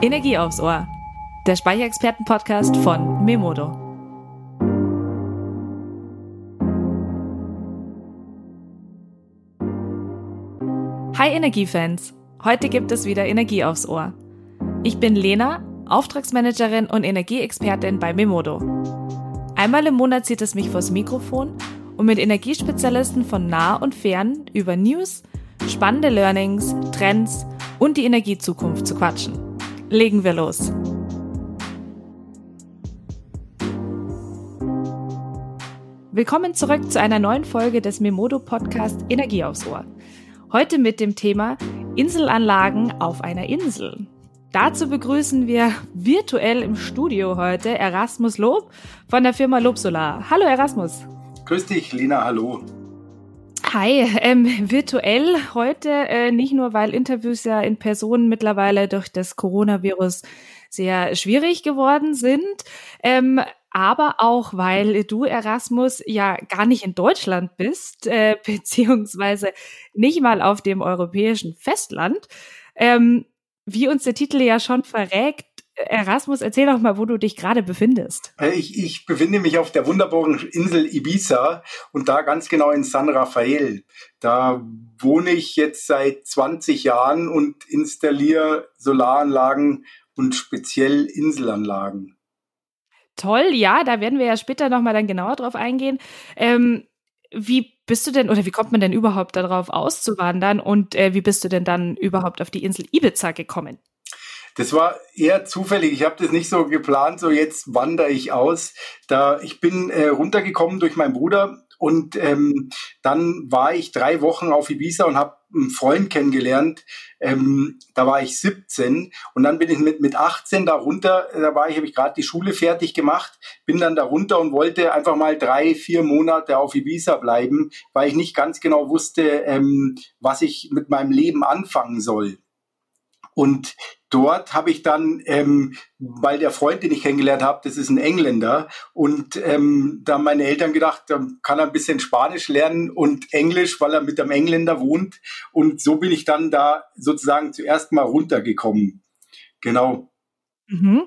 Energie aufs Ohr. Der Speicherexperten-Podcast von Memodo. Hi Energiefans. Heute gibt es wieder Energie aufs Ohr. Ich bin Lena, Auftragsmanagerin und Energieexpertin bei Memodo. Einmal im Monat zieht es mich vors Mikrofon, um mit Energiespezialisten von nah und fern über News, spannende Learnings, Trends und die Energiezukunft zu quatschen. Legen wir los. Willkommen zurück zu einer neuen Folge des Memodo Podcast Energie aufs Ohr. Heute mit dem Thema Inselanlagen auf einer Insel. Dazu begrüßen wir virtuell im Studio heute Erasmus Lob von der Firma Lob Solar. Hallo Erasmus. Grüß dich, Lina, hallo. Hi, ähm, virtuell heute, äh, nicht nur, weil Interviews ja in Person mittlerweile durch das Coronavirus sehr schwierig geworden sind, ähm, aber auch, weil du, Erasmus, ja gar nicht in Deutschland bist, äh, beziehungsweise nicht mal auf dem europäischen Festland. Ähm, wie uns der Titel ja schon verrät, Erasmus, erzähl doch mal, wo du dich gerade befindest. Äh, ich, ich befinde mich auf der wunderbaren Insel Ibiza und da ganz genau in San Rafael. Da wohne ich jetzt seit 20 Jahren und installiere Solaranlagen und speziell Inselanlagen. Toll, ja, da werden wir ja später nochmal dann genauer drauf eingehen. Ähm, wie bist du denn oder wie kommt man denn überhaupt darauf auszuwandern und äh, wie bist du denn dann überhaupt auf die Insel Ibiza gekommen? Das war eher zufällig. Ich habe das nicht so geplant, so jetzt wandere ich aus. Da ich bin äh, runtergekommen durch meinen Bruder und ähm, dann war ich drei Wochen auf Ibiza und habe einen Freund kennengelernt. Ähm, da war ich 17 und dann bin ich mit, mit 18 da runter, da war ich, habe ich gerade die Schule fertig gemacht, bin dann da runter und wollte einfach mal drei, vier Monate auf Ibiza bleiben, weil ich nicht ganz genau wusste, ähm, was ich mit meinem Leben anfangen soll. Und dort habe ich dann, ähm, weil der Freund, den ich kennengelernt habe, das ist ein Engländer, und ähm, da haben meine Eltern gedacht, da kann er ein bisschen Spanisch lernen und Englisch, weil er mit einem Engländer wohnt. Und so bin ich dann da sozusagen zuerst mal runtergekommen. Genau. Mhm.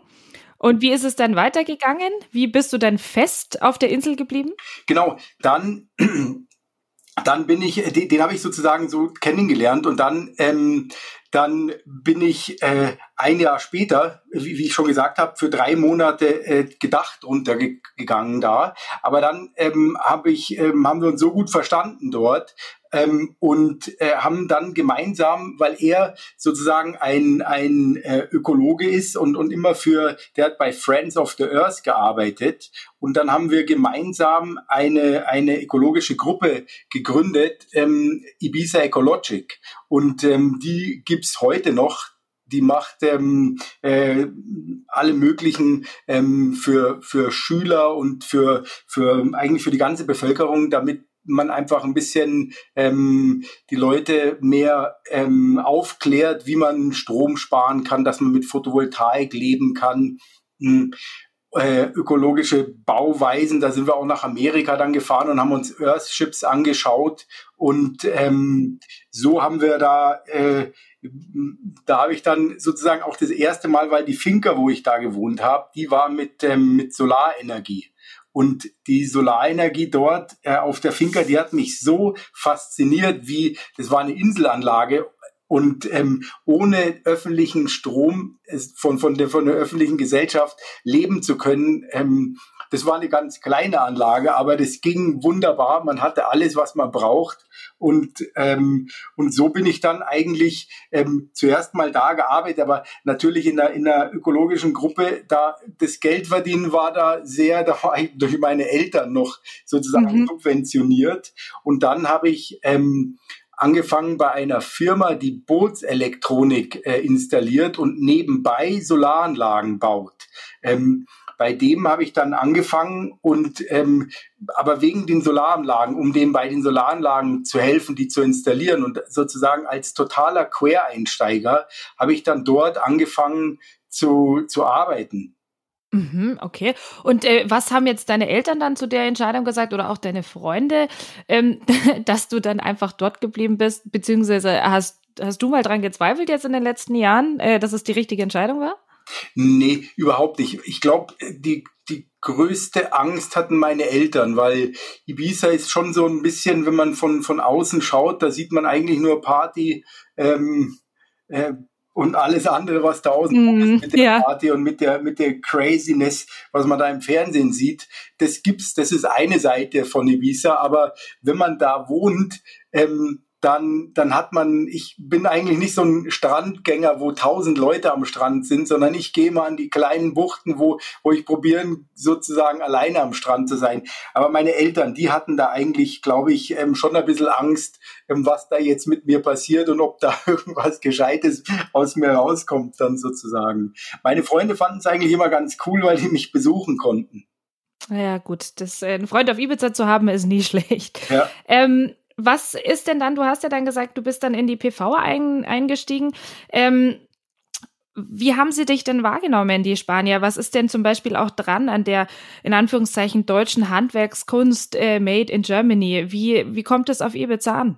Und wie ist es dann weitergegangen? Wie bist du dann fest auf der Insel geblieben? Genau, dann dann bin ich, den, den habe ich sozusagen so kennengelernt und dann ähm, dann bin ich äh, ein Jahr später, wie, wie ich schon gesagt habe, für drei Monate äh, gedacht runtergegangen da. Aber dann ähm, hab ich, ähm, haben wir uns so gut verstanden dort, ähm, und äh, haben dann gemeinsam, weil er sozusagen ein, ein äh, Ökologe ist und, und immer für, der hat bei Friends of the Earth gearbeitet. Und dann haben wir gemeinsam eine, eine ökologische Gruppe gegründet, ähm, Ibiza Ecologic. Und ähm, die gibt's heute noch. Die macht ähm, äh, alle möglichen ähm, für für Schüler und für für eigentlich für die ganze Bevölkerung, damit man einfach ein bisschen ähm, die Leute mehr ähm, aufklärt, wie man Strom sparen kann, dass man mit Photovoltaik leben kann. Hm, äh, ökologische Bauweisen, da sind wir auch nach Amerika dann gefahren und haben uns Earthships angeschaut und ähm, so haben wir da äh, da habe ich dann sozusagen auch das erste Mal, weil die Finca, wo ich da gewohnt habe, die war mit, ähm, mit Solarenergie. Und die Solarenergie dort äh, auf der Finca, die hat mich so fasziniert, wie das war eine Inselanlage und ähm, ohne öffentlichen Strom von, von, der, von der öffentlichen Gesellschaft leben zu können. Ähm, das war eine ganz kleine Anlage, aber das ging wunderbar. Man hatte alles, was man braucht. Und, ähm, und so bin ich dann eigentlich ähm, zuerst mal da gearbeitet, aber natürlich in einer, in einer ökologischen Gruppe, da das Geld verdienen war da sehr, da war ich durch meine Eltern noch sozusagen mhm. subventioniert. Und dann habe ich ähm, angefangen bei einer Firma, die Bootselektronik äh, installiert und nebenbei Solaranlagen baut. Ähm, bei dem habe ich dann angefangen und ähm, aber wegen den Solaranlagen, um dem bei den Solaranlagen zu helfen, die zu installieren und sozusagen als totaler Quereinsteiger habe ich dann dort angefangen zu, zu arbeiten. Mhm, okay. Und äh, was haben jetzt deine Eltern dann zu der Entscheidung gesagt oder auch deine Freunde, ähm, dass du dann einfach dort geblieben bist, beziehungsweise hast hast du mal dran gezweifelt jetzt in den letzten Jahren, äh, dass es die richtige Entscheidung war? Nee, überhaupt nicht. Ich glaube, die, die größte Angst hatten meine Eltern, weil Ibiza ist schon so ein bisschen, wenn man von, von außen schaut, da sieht man eigentlich nur Party ähm, äh, und alles andere, was da außen mm, ist mit der ja. Party und mit der, mit der Craziness, was man da im Fernsehen sieht, das gibt's, das ist eine Seite von Ibiza, aber wenn man da wohnt, ähm, dann, dann hat man, ich bin eigentlich nicht so ein Strandgänger, wo tausend Leute am Strand sind, sondern ich gehe mal an die kleinen Buchten, wo, wo ich probieren, sozusagen alleine am Strand zu sein. Aber meine Eltern, die hatten da eigentlich, glaube ich, ähm, schon ein bisschen Angst, ähm, was da jetzt mit mir passiert und ob da irgendwas Gescheites aus mir rauskommt, dann sozusagen. Meine Freunde fanden es eigentlich immer ganz cool, weil die mich besuchen konnten. Ja, gut, das, äh, einen Freund auf Ibiza zu haben, ist nie schlecht. Ja. Ähm, was ist denn dann, du hast ja dann gesagt, du bist dann in die PV ein, eingestiegen. Ähm, wie haben sie dich denn wahrgenommen, die Spanier? Was ist denn zum Beispiel auch dran an der, in Anführungszeichen, deutschen Handwerkskunst äh, made in Germany? Wie, wie kommt es auf Ibiza an?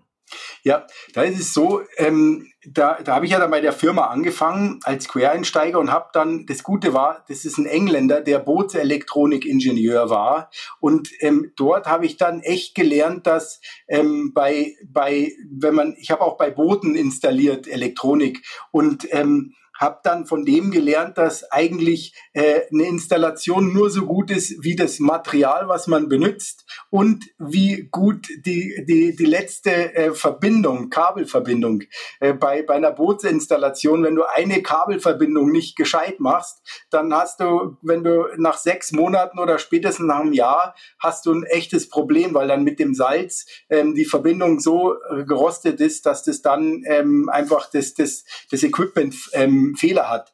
Ja, da ist es so, ähm, da, da habe ich ja dann bei der Firma angefangen als Quereinsteiger und habe dann, das Gute war, das ist ein Engländer, der Bootselektronikingenieur war. Und ähm, dort habe ich dann echt gelernt, dass ähm, bei, bei, wenn man, ich habe auch bei Booten installiert Elektronik und ähm, habe dann von dem gelernt, dass eigentlich äh, eine Installation nur so gut ist wie das Material, was man benutzt und wie gut die, die, die letzte äh, Verbindung, Kabelverbindung. Äh, bei, bei einer Bootsinstallation, wenn du eine Kabelverbindung nicht gescheit machst, dann hast du, wenn du nach sechs Monaten oder spätestens nach einem Jahr, hast du ein echtes Problem, weil dann mit dem Salz ähm, die Verbindung so äh, gerostet ist, dass das dann ähm, einfach das, das, das Equipment ähm, Fehler hat.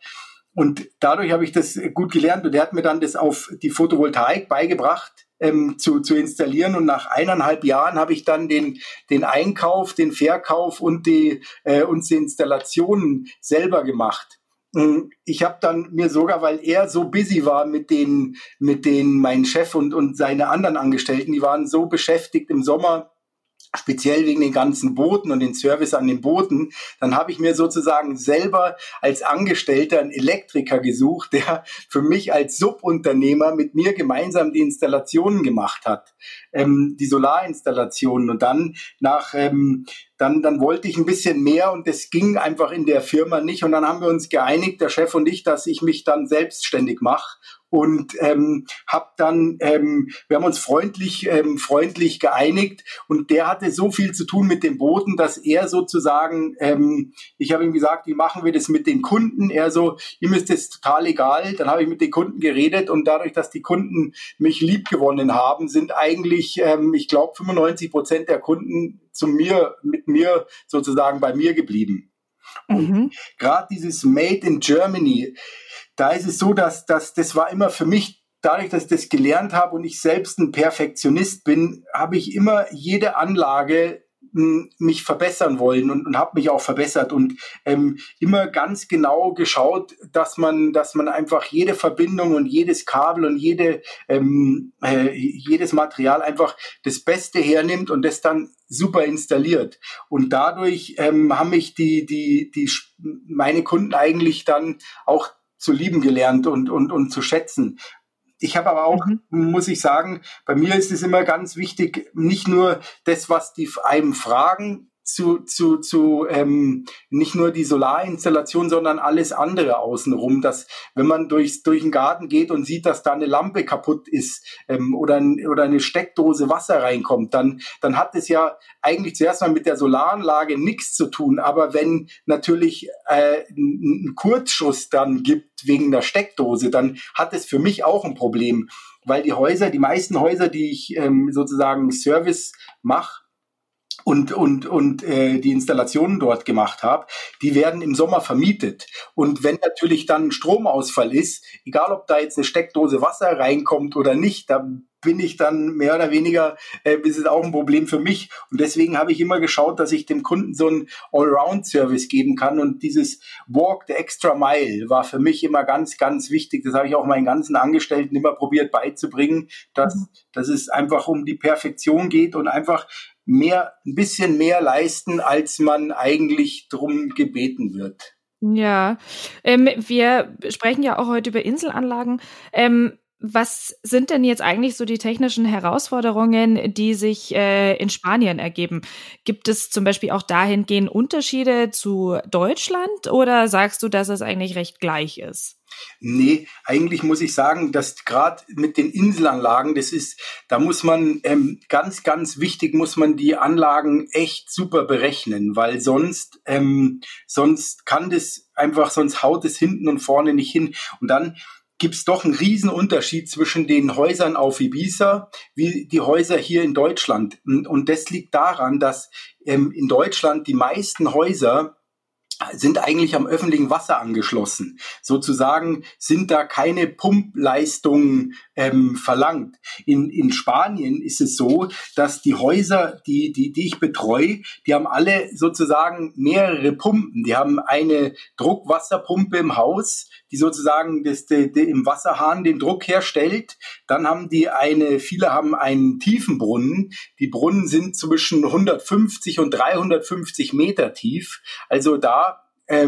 Und dadurch habe ich das gut gelernt und er hat mir dann das auf die Photovoltaik beigebracht. Ähm, zu, zu installieren und nach eineinhalb Jahren habe ich dann den, den Einkauf, den Verkauf und die, äh, und die Installationen selber gemacht. Ich habe dann mir sogar, weil er so busy war mit den, mit den, mein Chef und, und seine anderen Angestellten, die waren so beschäftigt im Sommer speziell wegen den ganzen Booten und den Service an den Booten, dann habe ich mir sozusagen selber als Angestellter einen Elektriker gesucht, der für mich als Subunternehmer mit mir gemeinsam die Installationen gemacht hat, ähm, die Solarinstallationen. Und dann nach ähm, dann, dann wollte ich ein bisschen mehr und das ging einfach in der Firma nicht. Und dann haben wir uns geeinigt, der Chef und ich, dass ich mich dann selbstständig mache und ähm, hab dann, ähm, wir haben uns freundlich, ähm, freundlich geeinigt und der hatte so viel zu tun mit dem Boden, dass er sozusagen, ähm, ich habe ihm gesagt, wie machen wir das mit den Kunden? Er so, ihm ist das total egal. Dann habe ich mit den Kunden geredet und dadurch, dass die Kunden mich lieb gewonnen haben, sind eigentlich, ähm, ich glaube, 95 Prozent der Kunden zu mir, mit mir sozusagen bei mir geblieben. Mhm. Gerade dieses Made in Germany, da ist es so, dass, dass das war immer für mich, dadurch, dass ich das gelernt habe und ich selbst ein Perfektionist bin, habe ich immer jede Anlage mich verbessern wollen und, und habe mich auch verbessert und ähm, immer ganz genau geschaut, dass man, dass man einfach jede Verbindung und jedes Kabel und jede, ähm, äh, jedes Material einfach das Beste hernimmt und das dann super installiert. Und dadurch ähm, haben mich die, die, die, meine Kunden eigentlich dann auch zu lieben gelernt und, und, und zu schätzen. Ich habe aber auch, mhm. muss ich sagen, bei mir ist es immer ganz wichtig, nicht nur das, was die einem fragen, zu, zu, zu ähm, nicht nur die Solarinstallation, sondern alles andere außenrum. Dass wenn man durchs, durch den Garten geht und sieht, dass da eine Lampe kaputt ist ähm, oder, oder eine Steckdose Wasser reinkommt, dann, dann hat es ja eigentlich zuerst mal mit der Solaranlage nichts zu tun. Aber wenn natürlich äh, ein Kurzschuss dann gibt wegen der Steckdose, dann hat es für mich auch ein Problem. Weil die Häuser, die meisten Häuser, die ich ähm, sozusagen Service mache, und, und, und äh, die Installationen dort gemacht habe, die werden im Sommer vermietet. Und wenn natürlich dann ein Stromausfall ist, egal ob da jetzt eine Steckdose Wasser reinkommt oder nicht, da bin ich dann mehr oder weniger, äh, ist es auch ein Problem für mich. Und deswegen habe ich immer geschaut, dass ich dem Kunden so einen Allround-Service geben kann. Und dieses Walk the Extra Mile war für mich immer ganz, ganz wichtig. Das habe ich auch meinen ganzen Angestellten immer probiert beizubringen, dass, mhm. dass es einfach um die Perfektion geht und einfach mehr, ein bisschen mehr leisten, als man eigentlich drum gebeten wird. Ja, ähm, wir sprechen ja auch heute über Inselanlagen. Ähm, was sind denn jetzt eigentlich so die technischen Herausforderungen, die sich äh, in Spanien ergeben? Gibt es zum Beispiel auch dahingehend Unterschiede zu Deutschland oder sagst du, dass es eigentlich recht gleich ist? Nee, eigentlich muss ich sagen, dass gerade mit den Inselanlagen, das ist, da muss man ähm, ganz, ganz wichtig, muss man die Anlagen echt super berechnen, weil sonst, ähm, sonst kann das einfach, sonst haut es hinten und vorne nicht hin. Und dann gibt es doch einen riesen Unterschied zwischen den Häusern auf Ibiza wie die Häuser hier in Deutschland. Und das liegt daran, dass ähm, in Deutschland die meisten Häuser sind eigentlich am öffentlichen Wasser angeschlossen. Sozusagen sind da keine Pumpleistungen ähm, verlangt. In, in Spanien ist es so, dass die Häuser, die, die, die ich betreue, die haben alle sozusagen mehrere Pumpen. Die haben eine Druckwasserpumpe im Haus, die sozusagen das, die, die im Wasserhahn den Druck herstellt. Dann haben die eine, viele haben einen tiefen Brunnen. Die Brunnen sind zwischen 150 und 350 Meter tief. Also da äh,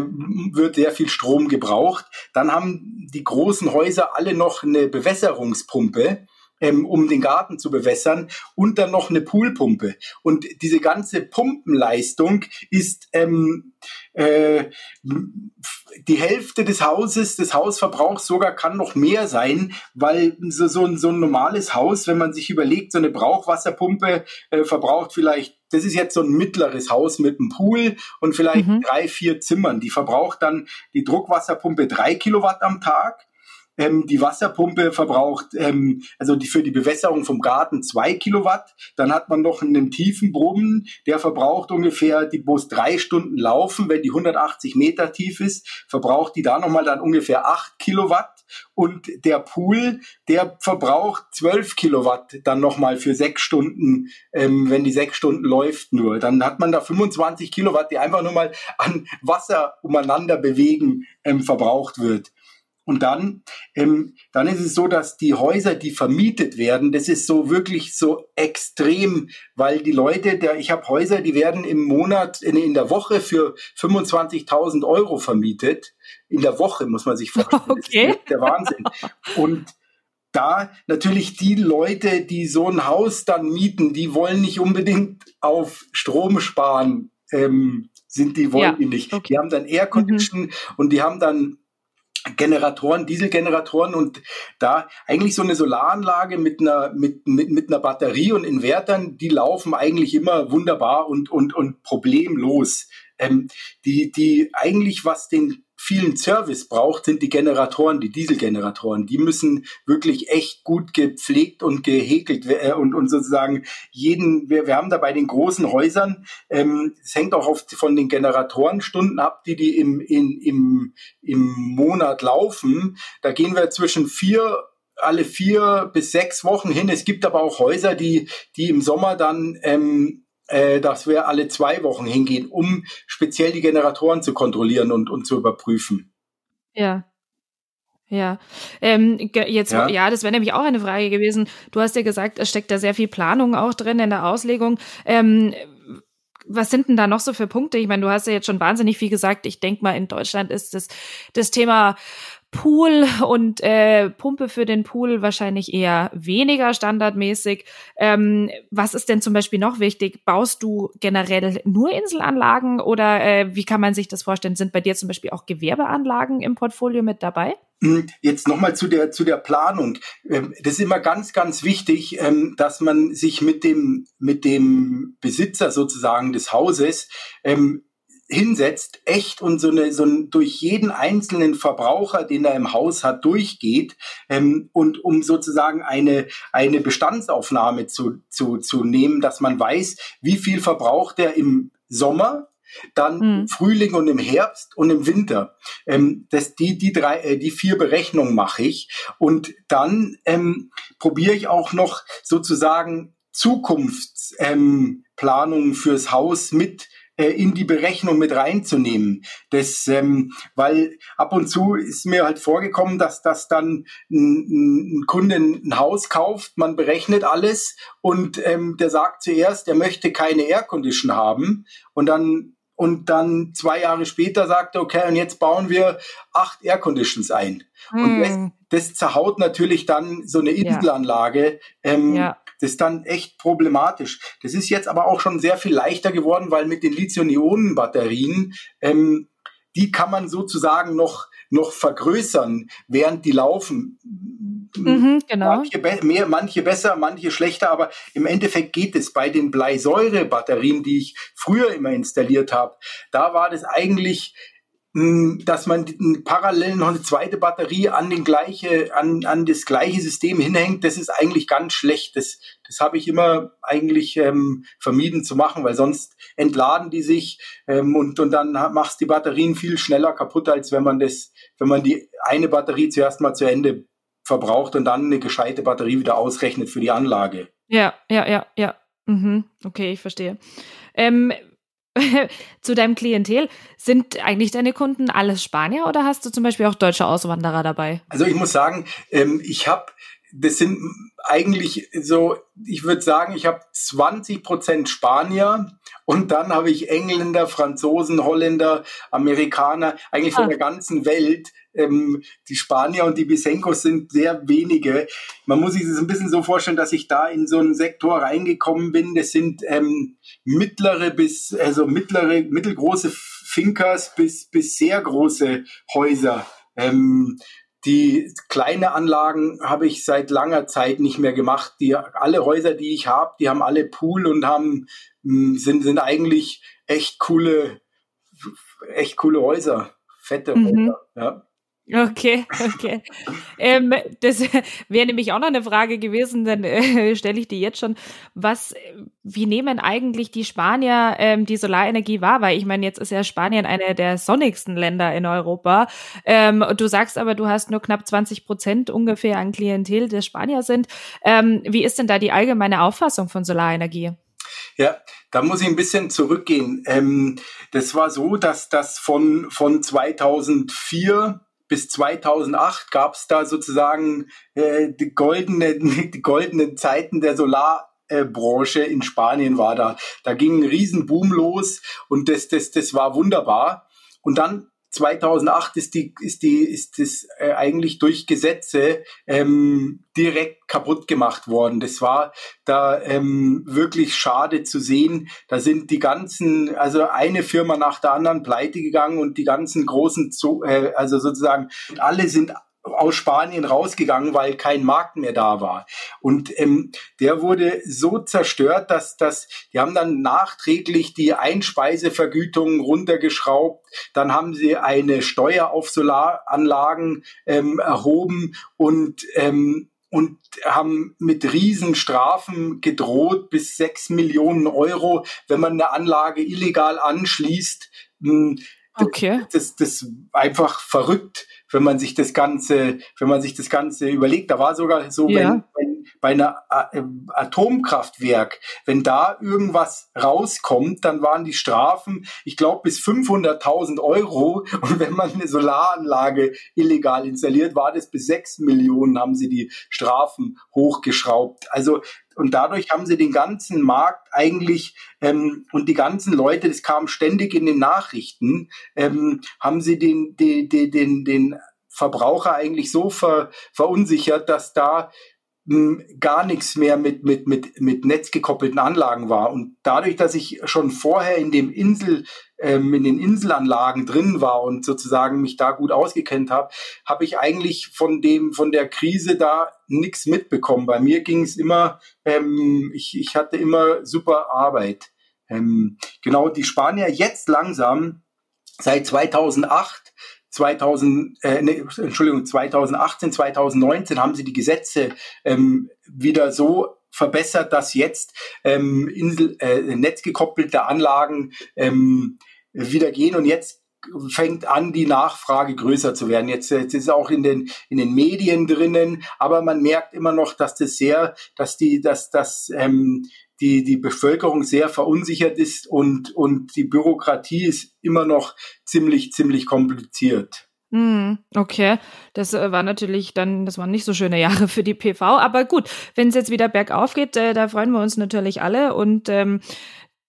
wird sehr viel Strom gebraucht. Dann haben die großen Häuser alle noch eine Bewässerungspumpe ähm, um den Garten zu bewässern und dann noch eine Poolpumpe. Und diese ganze Pumpenleistung ist ähm, äh, die Hälfte des Hauses, des Hausverbrauchs sogar kann noch mehr sein, weil so, so, ein, so ein normales Haus, wenn man sich überlegt, so eine Brauchwasserpumpe äh, verbraucht vielleicht das ist jetzt so ein mittleres Haus mit einem Pool und vielleicht mhm. drei, vier Zimmern. Die verbraucht dann die Druckwasserpumpe drei Kilowatt am Tag ähm, die Wasserpumpe verbraucht, ähm, also die für die Bewässerung vom Garten zwei Kilowatt. Dann hat man noch einen tiefen Brunnen, der verbraucht ungefähr, die muss drei Stunden laufen, wenn die 180 Meter tief ist, verbraucht die da nochmal dann ungefähr acht Kilowatt. Und der Pool, der verbraucht zwölf Kilowatt dann nochmal für sechs Stunden, ähm, wenn die sechs Stunden läuft nur. Dann hat man da 25 Kilowatt, die einfach nur mal an Wasser umeinander bewegen ähm, verbraucht wird. Und dann, ähm, dann ist es so, dass die Häuser, die vermietet werden, das ist so wirklich so extrem, weil die Leute, der, ich habe Häuser, die werden im Monat, in, in der Woche für 25.000 Euro vermietet. In der Woche muss man sich vorstellen. Okay. Das ist der Wahnsinn. Und da natürlich die Leute, die so ein Haus dann mieten, die wollen nicht unbedingt auf Strom sparen, ähm, sind die wollen ja, die nicht. Okay. Die haben dann Air Condition mhm. und die haben dann Generatoren, Dieselgeneratoren und da eigentlich so eine Solaranlage mit einer, mit, mit, mit einer Batterie und Invertern, die laufen eigentlich immer wunderbar und, und, und problemlos. Ähm, die, die eigentlich, was den vielen Service braucht, sind die Generatoren, die Dieselgeneratoren. Die müssen wirklich echt gut gepflegt und gehäkelt äh, und, und sozusagen jeden, wir, wir haben da bei den großen Häusern, ähm, es hängt auch oft von den Generatorenstunden ab, die die im, in, im, im Monat laufen. Da gehen wir zwischen vier alle vier bis sechs Wochen hin. Es gibt aber auch Häuser, die, die im Sommer dann ähm, äh, dass wir alle zwei Wochen hingehen, um speziell die Generatoren zu kontrollieren und, und zu überprüfen. Ja. Ja, ähm, jetzt ja, ja das wäre nämlich auch eine Frage gewesen. Du hast ja gesagt, es steckt da sehr viel Planung auch drin in der Auslegung. Ähm, was sind denn da noch so für Punkte? Ich meine, du hast ja jetzt schon wahnsinnig viel gesagt. Ich denke mal, in Deutschland ist das, das Thema Pool und äh, Pumpe für den Pool wahrscheinlich eher weniger standardmäßig. Ähm, was ist denn zum Beispiel noch wichtig? Baust du generell nur Inselanlagen oder äh, wie kann man sich das vorstellen? Sind bei dir zum Beispiel auch Gewerbeanlagen im Portfolio mit dabei? Hm, jetzt nochmal zu der, zu der Planung. Ähm, das ist immer ganz, ganz wichtig, ähm, dass man sich mit dem, mit dem Besitzer sozusagen des Hauses ähm, hinsetzt, echt und so eine so ein, durch jeden einzelnen Verbraucher, den er im Haus hat, durchgeht ähm, und um sozusagen eine eine Bestandsaufnahme zu, zu zu nehmen, dass man weiß, wie viel verbraucht er im Sommer, dann mhm. Frühling und im Herbst und im Winter. Ähm, das, die, die, drei, äh, die vier Berechnungen mache ich. Und dann ähm, probiere ich auch noch sozusagen Zukunftsplanungen ähm, fürs Haus mit äh, in die Berechnung mit reinzunehmen. Das, ähm, weil ab und zu ist mir halt vorgekommen, dass das dann ein, ein Kunde ein Haus kauft, man berechnet alles und ähm, der sagt zuerst, er möchte keine Aircondition haben und dann und dann zwei Jahre später sagt er, okay, und jetzt bauen wir acht Airconditions ein. Mm. Und das, hm. das, zerhaut natürlich dann so eine Inselanlage. Ja. Ähm, ja. Das ist dann echt problematisch. Das ist jetzt aber auch schon sehr viel leichter geworden, weil mit den Lithium-Ionen-Batterien, ähm, die kann man sozusagen noch, noch vergrößern, während die laufen. Mhm, genau. Manche, mehr, manche besser, manche schlechter, aber im Endeffekt geht es bei den Bleisäure-Batterien, die ich früher immer installiert habe. Da war das eigentlich hm, dass man parallel noch eine zweite Batterie an den gleiche, an, an das gleiche System hinhängt, das ist eigentlich ganz schlecht. Das, das habe ich immer eigentlich ähm, vermieden zu machen, weil sonst entladen die sich ähm, und, und dann machst die Batterien viel schneller kaputt, als wenn man das, wenn man die eine Batterie zuerst mal zu Ende verbraucht und dann eine gescheite Batterie wieder ausrechnet für die Anlage. Ja, ja, ja, ja. Mhm. Okay, ich verstehe. Ähm, zu deinem Klientel. Sind eigentlich deine Kunden alles Spanier oder hast du zum Beispiel auch deutsche Auswanderer dabei? Also ich muss sagen, ähm, ich habe, das sind eigentlich so, ich würde sagen, ich habe 20 Prozent Spanier und dann habe ich Engländer, Franzosen, Holländer, Amerikaner, eigentlich von ah. der ganzen Welt. Ähm, die Spanier und die Bisenkos sind sehr wenige. Man muss sich das ein bisschen so vorstellen, dass ich da in so einen Sektor reingekommen bin. Das sind ähm, mittlere bis, also mittlere, mittelgroße Finkers bis, bis sehr große Häuser. Ähm, die kleine Anlagen habe ich seit langer Zeit nicht mehr gemacht. Die alle Häuser, die ich habe, die haben alle Pool und haben hm, sind sind eigentlich echt coole echt coole Häuser, fette mhm. Häuser. Ja. Okay, okay. ähm, das wäre nämlich auch noch eine Frage gewesen, dann äh, stelle ich die jetzt schon. Was, wie nehmen eigentlich die Spanier ähm, die Solarenergie wahr? Weil ich meine, jetzt ist ja Spanien einer der sonnigsten Länder in Europa. Ähm, du sagst aber, du hast nur knapp 20 Prozent ungefähr an Klientel, der Spanier sind. Ähm, wie ist denn da die allgemeine Auffassung von Solarenergie? Ja, da muss ich ein bisschen zurückgehen. Ähm, das war so, dass das von, von 2004 bis 2008 gab es da sozusagen äh, die, goldene, die goldenen Zeiten der Solarbranche in Spanien war da. Da ging ein Riesenboom los und das, das, das war wunderbar. Und dann 2008 ist die ist die ist das äh, eigentlich durch Gesetze ähm, direkt kaputt gemacht worden. Das war da ähm, wirklich schade zu sehen. Da sind die ganzen also eine Firma nach der anderen pleite gegangen und die ganzen großen äh, also sozusagen alle sind aus Spanien rausgegangen, weil kein Markt mehr da war. Und ähm, der wurde so zerstört, dass dass die haben dann nachträglich die Einspeisevergütung runtergeschraubt. Dann haben sie eine Steuer auf Solaranlagen ähm, erhoben und ähm, und haben mit Riesenstrafen gedroht bis sechs Millionen Euro, wenn man eine Anlage illegal anschließt. Hm, okay. Das, das einfach verrückt wenn man sich das Ganze, wenn man sich das Ganze überlegt. Da war sogar so, ja. wenn, wenn bei einer äh, Atomkraftwerk, wenn da irgendwas rauskommt, dann waren die Strafen, ich glaube, bis 500.000 Euro. Und wenn man eine Solaranlage illegal installiert, war das bis 6 Millionen, haben sie die Strafen hochgeschraubt. Also und dadurch haben sie den ganzen Markt eigentlich ähm, und die ganzen Leute, das kam ständig in den Nachrichten, ähm, haben sie den, den, den, den, den Verbraucher eigentlich so ver, verunsichert, dass da gar nichts mehr mit, mit, mit, mit netzgekoppelten Anlagen war. Und dadurch, dass ich schon vorher in dem Insel, ähm, in den Inselanlagen drin war und sozusagen mich da gut ausgekennt habe, habe ich eigentlich von dem, von der Krise da nichts mitbekommen. Bei mir ging es immer, ähm, ich, ich hatte immer super Arbeit. Ähm, genau, die Spanier jetzt langsam, seit 2008, 2000, äh, nee, Entschuldigung, 2018, 2019 haben sie die Gesetze ähm, wieder so verbessert, dass jetzt ähm, Insel, äh, netzgekoppelte Anlagen ähm, wieder gehen. Und jetzt fängt an, die Nachfrage größer zu werden. Jetzt, jetzt ist auch in den, in den Medien drinnen, aber man merkt immer noch, dass das sehr, dass die, dass, dass, ähm, die, die Bevölkerung sehr verunsichert ist und, und die Bürokratie ist immer noch ziemlich, ziemlich kompliziert. Hm, okay, das äh, war natürlich dann, das waren nicht so schöne Jahre für die PV, aber gut, wenn es jetzt wieder bergauf geht, äh, da freuen wir uns natürlich alle und ähm,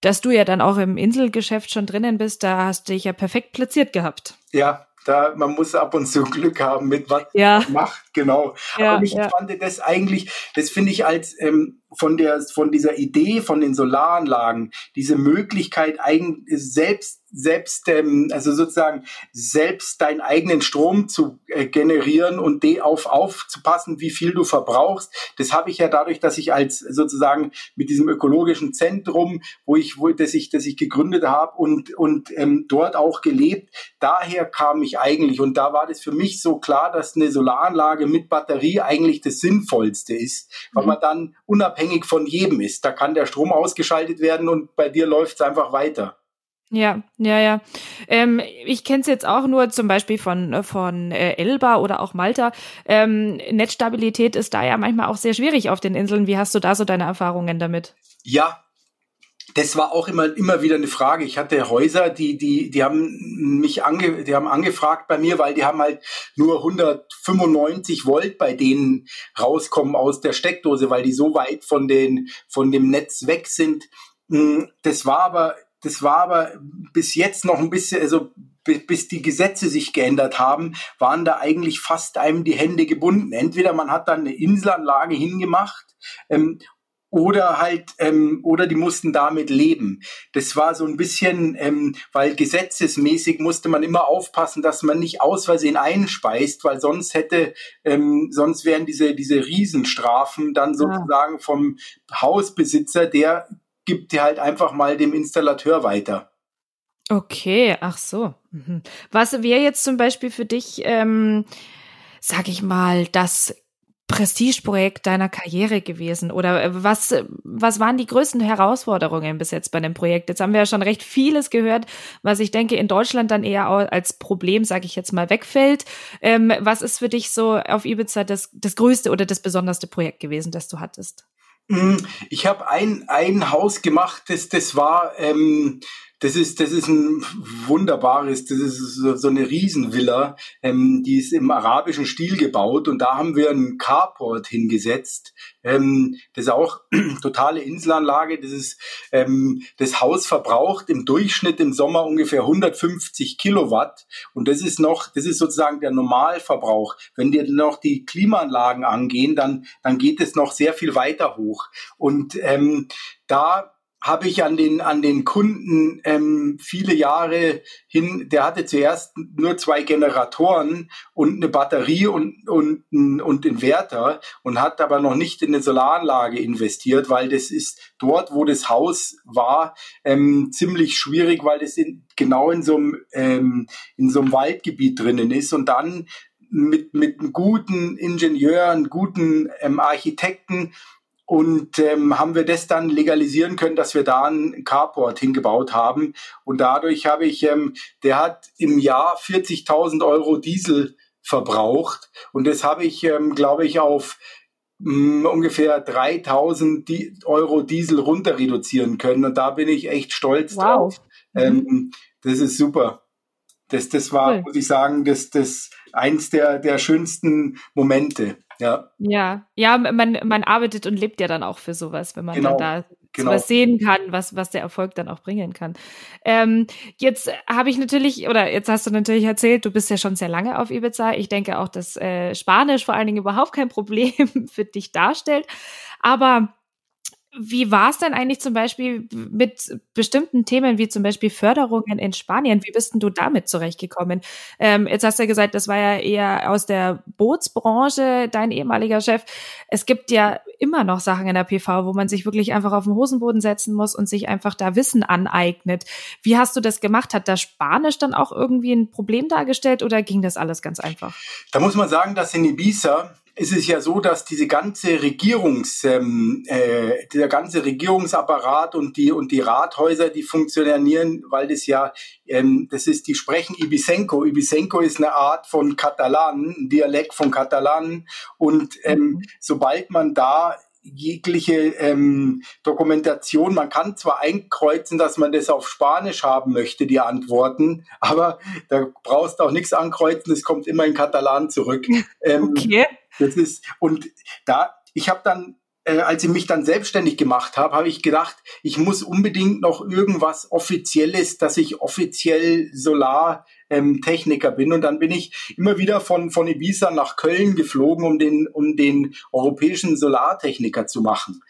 dass du ja dann auch im Inselgeschäft schon drinnen bist, da hast du dich ja perfekt platziert gehabt. Ja, da, man muss ab und zu Glück haben mit was ja. man macht, genau. Ja, Aber ich ja. fand das eigentlich, das finde ich als ähm, von der von dieser Idee von den Solaranlagen, diese Möglichkeit eigen, selbst selbst, ähm, also sozusagen selbst deinen eigenen Strom zu äh, generieren und de auf aufzupassen, wie viel du verbrauchst. Das habe ich ja dadurch, dass ich als sozusagen mit diesem ökologischen Zentrum, wo ich, wo das ich, das ich gegründet habe und und ähm, dort auch gelebt. Daher kam ich eigentlich und da war das für mich so klar, dass eine Solaranlage mit Batterie eigentlich das Sinnvollste ist, weil mhm. man dann unabhängig von jedem ist. Da kann der Strom ausgeschaltet werden und bei dir läuft es einfach weiter. Ja, ja, ja. Ähm, ich kenne es jetzt auch nur zum Beispiel von, von äh, Elba oder auch Malta. Ähm, Netzstabilität ist da ja manchmal auch sehr schwierig auf den Inseln. Wie hast du da so deine Erfahrungen damit? Ja, das war auch immer, immer wieder eine Frage. Ich hatte Häuser, die, die, die haben mich ange, die haben angefragt bei mir, weil die haben halt nur 195 Volt bei denen rauskommen aus der Steckdose, weil die so weit von den, von dem Netz weg sind. Hm, das war aber das war aber bis jetzt noch ein bisschen, also bis die Gesetze sich geändert haben, waren da eigentlich fast einem die Hände gebunden. Entweder man hat dann eine Inselanlage hingemacht ähm, oder halt ähm, oder die mussten damit leben. Das war so ein bisschen, ähm, weil gesetzesmäßig musste man immer aufpassen, dass man nicht aus Versehen einspeist, weil sonst hätte, ähm, sonst wären diese diese Riesenstrafen dann sozusagen vom Hausbesitzer, der gibt die halt einfach mal dem Installateur weiter. Okay, ach so. Mhm. Was wäre jetzt zum Beispiel für dich, ähm, sag ich mal, das Prestigeprojekt deiner Karriere gewesen? Oder äh, was, was waren die größten Herausforderungen bis jetzt bei dem Projekt? Jetzt haben wir ja schon recht vieles gehört, was ich denke in Deutschland dann eher als Problem, sage ich jetzt mal, wegfällt. Ähm, was ist für dich so auf Ibiza das, das größte oder das besonderste Projekt gewesen, das du hattest? Mm, ich habe ein, ein Haus gemacht, das, das war, ähm, das ist, das ist ein wunderbares, das ist so, so eine Riesenvilla, ähm, die ist im arabischen Stil gebaut und da haben wir einen Carport hingesetzt. Ähm, das ist auch totale Inselanlage. Das ist, ähm, das Haus verbraucht im Durchschnitt im Sommer ungefähr 150 Kilowatt und das ist noch, das ist sozusagen der Normalverbrauch. Wenn dir noch die Klimaanlagen angehen, dann, dann geht es noch sehr viel weiter hoch und ähm, da habe ich an den an den Kunden ähm, viele Jahre hin. Der hatte zuerst nur zwei Generatoren und eine Batterie und und und Inverter und hat aber noch nicht in eine Solaranlage investiert, weil das ist dort, wo das Haus war, ähm, ziemlich schwierig, weil das in, genau in so einem ähm, in so einem Waldgebiet drinnen ist und dann mit mit einem guten Ingenieur, einem guten ähm, Architekten und ähm, haben wir das dann legalisieren können, dass wir da einen Carport hingebaut haben. Und dadurch habe ich, ähm, der hat im Jahr 40.000 Euro Diesel verbraucht. Und das habe ich, ähm, glaube ich, auf mh, mm, ungefähr 3000 Di Euro Diesel runter reduzieren können. Und da bin ich echt stolz wow. drauf. Ähm, mhm. das ist super. Das, das war, cool. muss ich sagen, das, das eins der, der schönsten Momente. Ja. Ja, ja, man, man arbeitet und lebt ja dann auch für sowas, wenn man genau. dann da genau. sowas sehen kann, was, was der Erfolg dann auch bringen kann. Ähm, jetzt habe ich natürlich, oder jetzt hast du natürlich erzählt, du bist ja schon sehr lange auf Ibiza. Ich denke auch, dass äh, Spanisch vor allen Dingen überhaupt kein Problem für dich darstellt. Aber wie war es denn eigentlich zum Beispiel mit bestimmten Themen wie zum Beispiel Förderungen in Spanien? Wie bist denn du damit zurechtgekommen? Ähm, jetzt hast du ja gesagt, das war ja eher aus der Bootsbranche, dein ehemaliger Chef. Es gibt ja immer noch Sachen in der PV, wo man sich wirklich einfach auf den Hosenboden setzen muss und sich einfach da Wissen aneignet. Wie hast du das gemacht? Hat da Spanisch dann auch irgendwie ein Problem dargestellt oder ging das alles ganz einfach? Da muss man sagen, dass in Ibiza ist es ja so, dass diese ganze Regierungs, ähm, äh, dieser ganze Regierungsapparat und die und die Rathäuser, die funktionieren, weil das ja, ähm, das ist, die sprechen Ibisenko. Ibisenko ist eine Art von Katalan, ein Dialekt von Katalan. Und ähm, mhm. sobald man da jegliche ähm, Dokumentation. Man kann zwar einkreuzen, dass man das auf Spanisch haben möchte, die Antworten, aber da brauchst du auch nichts ankreuzen, es kommt immer in Katalan zurück. Ähm, okay. Das ist, und da, ich habe dann äh, als ich mich dann selbstständig gemacht habe, habe ich gedacht, ich muss unbedingt noch irgendwas Offizielles, dass ich offiziell Solartechniker ähm, bin. Und dann bin ich immer wieder von, von Ibiza nach Köln geflogen, um den, um den europäischen Solartechniker zu machen.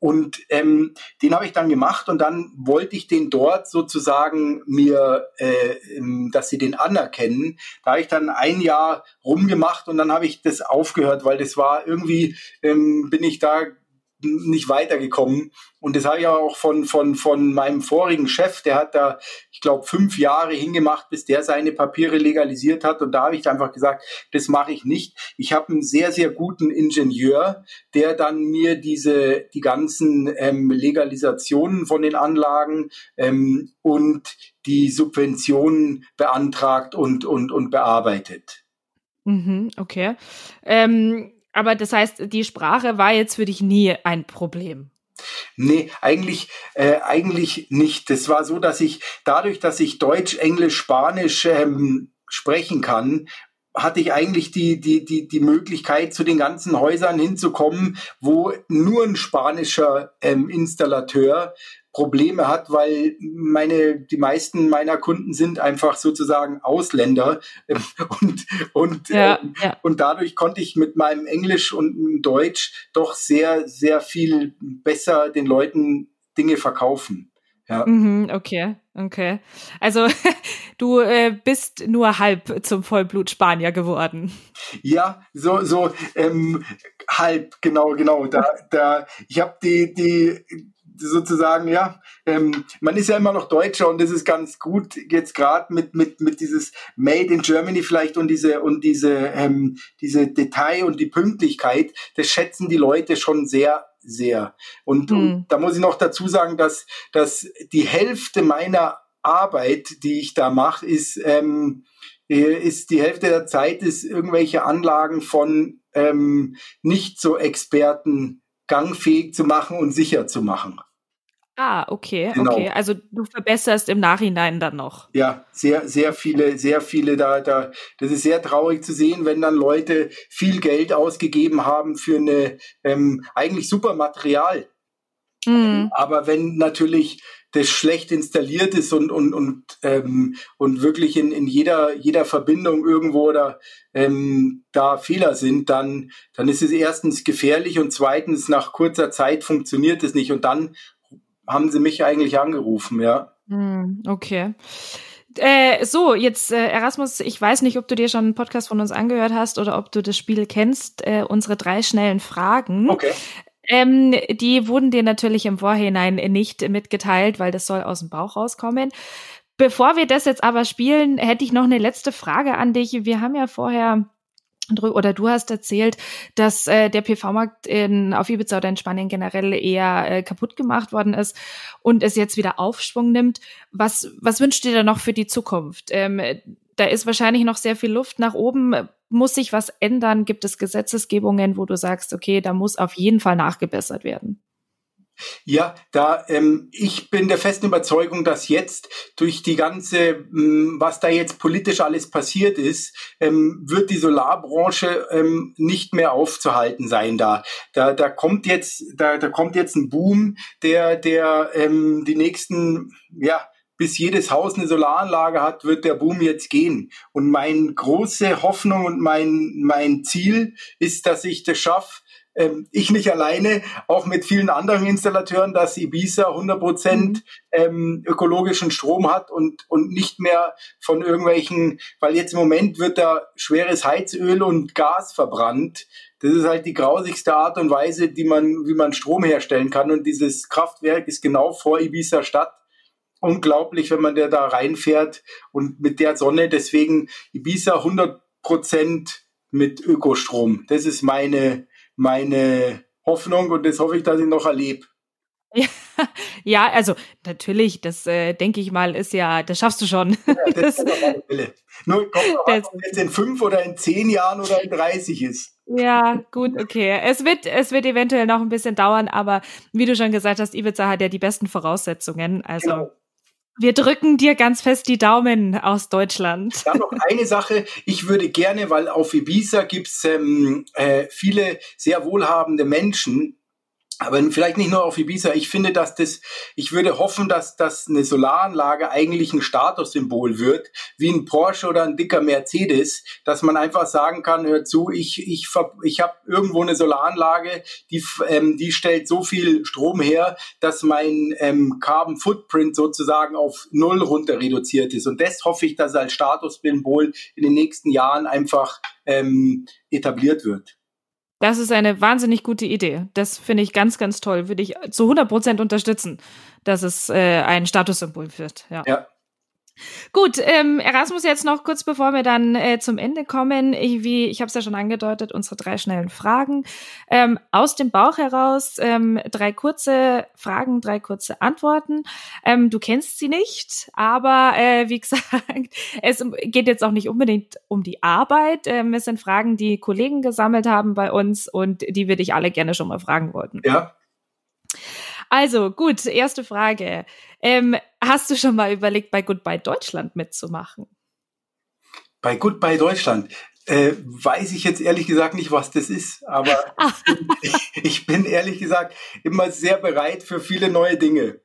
Und ähm, den habe ich dann gemacht und dann wollte ich den dort sozusagen mir, äh, ähm, dass sie den anerkennen. Da habe ich dann ein Jahr rumgemacht und dann habe ich das aufgehört, weil das war irgendwie, ähm, bin ich da nicht weitergekommen. Und das habe ich auch von, von, von meinem vorigen Chef, der hat da, ich glaube, fünf Jahre hingemacht, bis der seine Papiere legalisiert hat. Und da habe ich einfach gesagt, das mache ich nicht. Ich habe einen sehr, sehr guten Ingenieur, der dann mir diese, die ganzen ähm, Legalisationen von den Anlagen ähm, und die Subventionen beantragt und, und, und bearbeitet. Mhm, okay. Ähm aber das heißt, die Sprache war jetzt für dich nie ein Problem. Nee, eigentlich, äh, eigentlich nicht. Das war so, dass ich dadurch, dass ich Deutsch, Englisch, Spanisch ähm, sprechen kann, hatte ich eigentlich die, die, die, die Möglichkeit, zu den ganzen Häusern hinzukommen, wo nur ein spanischer ähm, Installateur Probleme hat, weil meine, die meisten meiner Kunden sind einfach sozusagen Ausländer und, und, ja, äh, ja. und dadurch konnte ich mit meinem Englisch und Deutsch doch sehr, sehr viel besser den Leuten Dinge verkaufen. Ja. Mhm, okay, okay. Also du äh, bist nur halb zum Vollblut Spanier geworden. Ja, so so ähm, halb genau genau. Da da ich habe die die sozusagen, ja, ähm, man ist ja immer noch Deutscher und das ist ganz gut jetzt gerade mit, mit, mit dieses Made in Germany vielleicht und diese, und diese, ähm, diese Detail und die Pünktlichkeit, das schätzen die Leute schon sehr, sehr. Und, mhm. und da muss ich noch dazu sagen, dass, dass die Hälfte meiner Arbeit, die ich da mache, ist, ähm, ist die Hälfte der Zeit ist irgendwelche Anlagen von ähm, nicht so Experten gangfähig zu machen und sicher zu machen. Ah, okay, genau. okay. Also du verbesserst im Nachhinein dann noch. Ja, sehr, sehr viele, sehr viele da, da. Das ist sehr traurig zu sehen, wenn dann Leute viel Geld ausgegeben haben für eine ähm, eigentlich super Material. Mhm. Aber wenn natürlich das schlecht installiert ist und und und ähm, und wirklich in, in jeder jeder Verbindung irgendwo da ähm, da Fehler sind, dann dann ist es erstens gefährlich und zweitens nach kurzer Zeit funktioniert es nicht und dann haben sie mich eigentlich angerufen, ja. Hm, okay. Äh, so, jetzt äh, Erasmus, ich weiß nicht, ob du dir schon einen Podcast von uns angehört hast oder ob du das Spiel kennst, äh, unsere drei schnellen Fragen. Okay. Ähm, die wurden dir natürlich im Vorhinein nicht mitgeteilt, weil das soll aus dem Bauch rauskommen. Bevor wir das jetzt aber spielen, hätte ich noch eine letzte Frage an dich. Wir haben ja vorher oder du hast erzählt, dass äh, der PV-Markt in, auf Ibiza oder in Spanien generell eher äh, kaputt gemacht worden ist und es jetzt wieder Aufschwung nimmt. Was, was wünscht ihr da noch für die Zukunft? Ähm, da ist wahrscheinlich noch sehr viel Luft nach oben. Muss sich was ändern? Gibt es Gesetzesgebungen, wo du sagst, okay, da muss auf jeden Fall nachgebessert werden? Ja, da ähm, ich bin der festen Überzeugung, dass jetzt durch die ganze, ähm, was da jetzt politisch alles passiert ist, ähm, wird die Solarbranche ähm, nicht mehr aufzuhalten sein. Da, da, da kommt jetzt, da, da kommt jetzt ein Boom, der, der ähm, die nächsten, ja bis jedes Haus eine Solaranlage hat, wird der Boom jetzt gehen. Und meine große Hoffnung und mein, mein Ziel ist, dass ich das schaffe, ähm, ich nicht alleine, auch mit vielen anderen Installateuren, dass Ibiza 100 Prozent mhm. ähm, ökologischen Strom hat und, und nicht mehr von irgendwelchen, weil jetzt im Moment wird da schweres Heizöl und Gas verbrannt. Das ist halt die grausigste Art und Weise, die man, wie man Strom herstellen kann. Und dieses Kraftwerk ist genau vor Ibiza Stadt unglaublich, wenn man der da reinfährt und mit der Sonne. Deswegen Ibiza 100 Prozent mit Ökostrom. Das ist meine, meine Hoffnung und das hoffe ich, dass ich noch erlebe. Ja, ja, also natürlich, das äh, denke ich mal, ist ja, das schaffst du schon. Ja, das, das, Nur kommt auch an, ob jetzt in fünf oder in zehn Jahren oder in 30 ist. Ja, gut, okay. Es wird, es wird eventuell noch ein bisschen dauern, aber wie du schon gesagt hast, Ibiza hat ja die besten Voraussetzungen. Also genau. Wir drücken dir ganz fest die Daumen aus Deutschland. Dann noch eine Sache. Ich würde gerne, weil auf Ibiza gibt's ähm, äh, viele sehr wohlhabende Menschen, aber vielleicht nicht nur auf Ibiza. Ich finde, dass das, ich würde hoffen, dass das eine Solaranlage eigentlich ein Statussymbol wird, wie ein Porsche oder ein dicker Mercedes, dass man einfach sagen kann, hör zu, ich, ich, ich habe irgendwo eine Solaranlage, die, ähm, die stellt so viel Strom her, dass mein ähm, Carbon Footprint sozusagen auf null runter reduziert ist. Und das hoffe ich, dass als Statussymbol in den nächsten Jahren einfach ähm, etabliert wird. Das ist eine wahnsinnig gute Idee. Das finde ich ganz, ganz toll. Würde ich zu 100 Prozent unterstützen, dass es äh, ein Statussymbol wird. Ja. ja. Gut, ähm, Erasmus jetzt noch kurz bevor wir dann äh, zum Ende kommen. Ich, wie ich habe es ja schon angedeutet, unsere drei schnellen Fragen ähm, aus dem Bauch heraus. Ähm, drei kurze Fragen, drei kurze Antworten. Ähm, du kennst sie nicht, aber äh, wie gesagt, es geht jetzt auch nicht unbedingt um die Arbeit. Ähm, es sind Fragen, die Kollegen gesammelt haben bei uns und die wir dich alle gerne schon mal fragen wollten. Ja. Also gut, erste Frage. Ähm, hast du schon mal überlegt, bei Goodbye Deutschland mitzumachen? Bei Goodbye Deutschland äh, weiß ich jetzt ehrlich gesagt nicht, was das ist, aber ich, ich bin ehrlich gesagt immer sehr bereit für viele neue Dinge.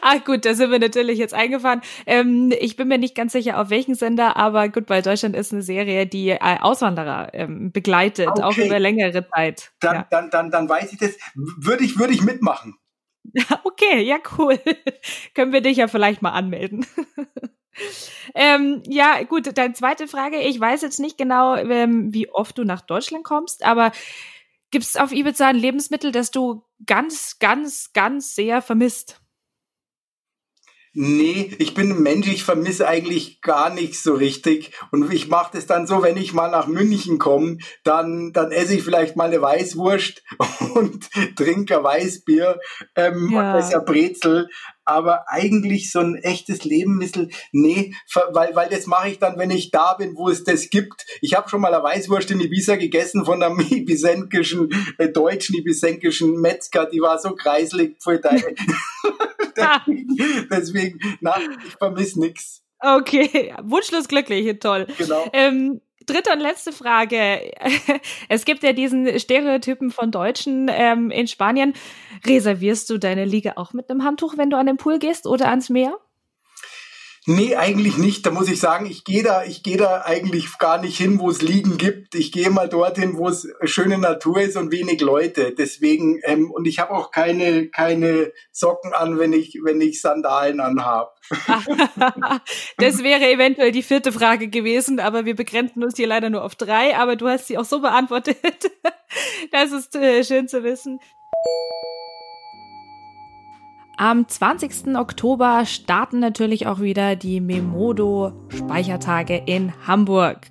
Ah gut, da sind wir natürlich jetzt eingefahren. Ähm, ich bin mir nicht ganz sicher, auf welchen Sender, aber Goodbye Deutschland ist eine Serie, die äh, Auswanderer ähm, begleitet, okay. auch über längere Zeit. Dann, ja. dann, dann, dann weiß ich das. Würde ich, würde ich mitmachen. Okay, ja, cool. Können wir dich ja vielleicht mal anmelden. ähm, ja, gut, deine zweite Frage. Ich weiß jetzt nicht genau, ähm, wie oft du nach Deutschland kommst, aber gibt es auf Ibiza ein Lebensmittel, das du ganz, ganz, ganz sehr vermisst? Nee, ich bin ein Mensch, ich vermisse eigentlich gar nichts so richtig. Und ich mache das dann so, wenn ich mal nach München komme, dann, dann esse ich vielleicht mal eine Weißwurst und trinke Weißbier ähm, ja. und ja Brezel aber eigentlich so ein echtes Lebensmittel, nee, weil, weil das mache ich dann, wenn ich da bin, wo es das gibt. Ich habe schon mal eine Weißwurst in Ibiza gegessen von einem ibisenkischen, äh, deutschen ibisenkischen Metzger, die war so kreislig für deine. deswegen, deswegen, na, ich vermisse nichts. Okay, wunschlos glücklich, toll. Genau. Ähm, dritte und letzte Frage. Es gibt ja diesen Stereotypen von Deutschen ähm, in Spanien. Reservierst du deine Liege auch mit einem Handtuch, wenn du an den Pool gehst oder ans Meer? Nee, eigentlich nicht. Da muss ich sagen, ich gehe da, ich gehe da eigentlich gar nicht hin, wo es Liegen gibt. Ich gehe mal dorthin, wo es schöne Natur ist und wenig Leute. Deswegen ähm, und ich habe auch keine keine Socken an, wenn ich wenn ich Sandalen anhabe. das wäre eventuell die vierte Frage gewesen, aber wir begrenzen uns hier leider nur auf drei. Aber du hast sie auch so beantwortet. das ist äh, schön zu wissen. Am 20. Oktober starten natürlich auch wieder die Memodo Speichertage in Hamburg.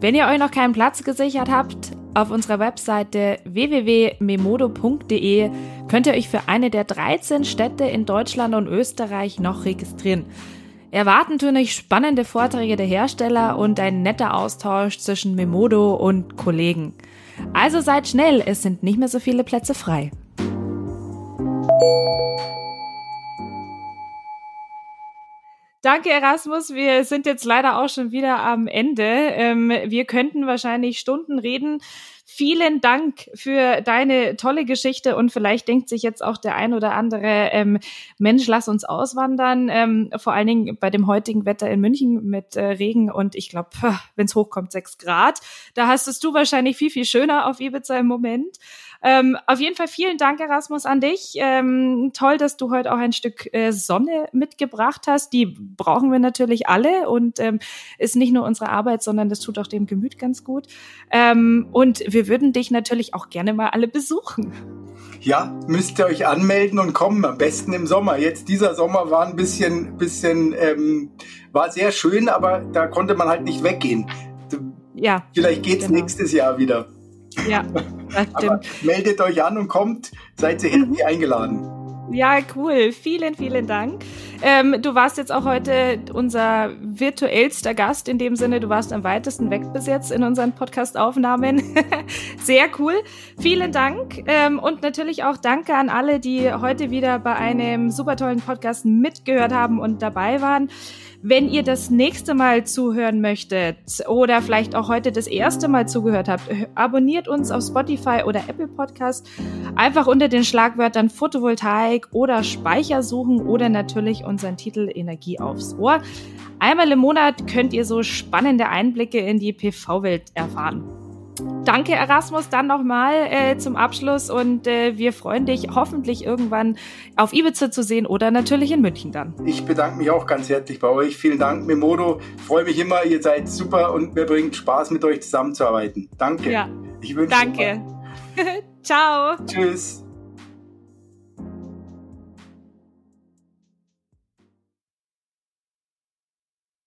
Wenn ihr euch noch keinen Platz gesichert habt, auf unserer Webseite www.memodo.de könnt ihr euch für eine der 13 Städte in Deutschland und Österreich noch registrieren. Erwarten tun euch spannende Vorträge der Hersteller und ein netter Austausch zwischen Memodo und Kollegen. Also seid schnell, es sind nicht mehr so viele Plätze frei. Danke, Erasmus. Wir sind jetzt leider auch schon wieder am Ende. Ähm, wir könnten wahrscheinlich Stunden reden. Vielen Dank für deine tolle Geschichte und vielleicht denkt sich jetzt auch der ein oder andere ähm, Mensch, lass uns auswandern. Ähm, vor allen Dingen bei dem heutigen Wetter in München mit äh, Regen und ich glaube, wenn es hochkommt, sechs Grad. Da hast es du wahrscheinlich viel, viel schöner auf Ibiza im Moment. Ähm, auf jeden Fall vielen Dank, Erasmus, an dich. Ähm, toll, dass du heute auch ein Stück äh, Sonne mitgebracht hast. Die brauchen wir natürlich alle und ähm, ist nicht nur unsere Arbeit, sondern das tut auch dem Gemüt ganz gut. Ähm, und wir würden dich natürlich auch gerne mal alle besuchen. Ja, müsst ihr euch anmelden und kommen, am besten im Sommer. Jetzt dieser Sommer war ein bisschen, bisschen, ähm, war sehr schön, aber da konnte man halt nicht weggehen ja. Vielleicht geht's genau. nächstes Jahr wieder. Ja, das stimmt. Meldet euch an und kommt, seid ihr herzlich mhm. eingeladen. Ja, cool. Vielen, vielen Dank. Ähm, du warst jetzt auch heute unser virtuellster Gast, in dem Sinne, du warst am weitesten weg bis jetzt in unseren Podcast-Aufnahmen. Sehr cool. Vielen Dank. Ähm, und natürlich auch danke an alle, die heute wieder bei einem super tollen Podcast mitgehört haben und dabei waren. Wenn ihr das nächste Mal zuhören möchtet oder vielleicht auch heute das erste Mal zugehört habt, abonniert uns auf Spotify oder Apple Podcast. Einfach unter den Schlagwörtern Photovoltaik oder Speicher suchen oder natürlich unseren Titel Energie aufs Ohr. Einmal im Monat könnt ihr so spannende Einblicke in die PV-Welt erfahren. Danke, Erasmus, dann nochmal äh, zum Abschluss und äh, wir freuen dich hoffentlich irgendwann auf Ibiza zu sehen oder natürlich in München dann. Ich bedanke mich auch ganz herzlich bei euch. Vielen Dank, Memodo. Freue mich immer, ihr seid super und mir bringt Spaß, mit euch zusammenzuarbeiten. Danke. Ja. Ich wünsche Danke. Ciao. Tschüss.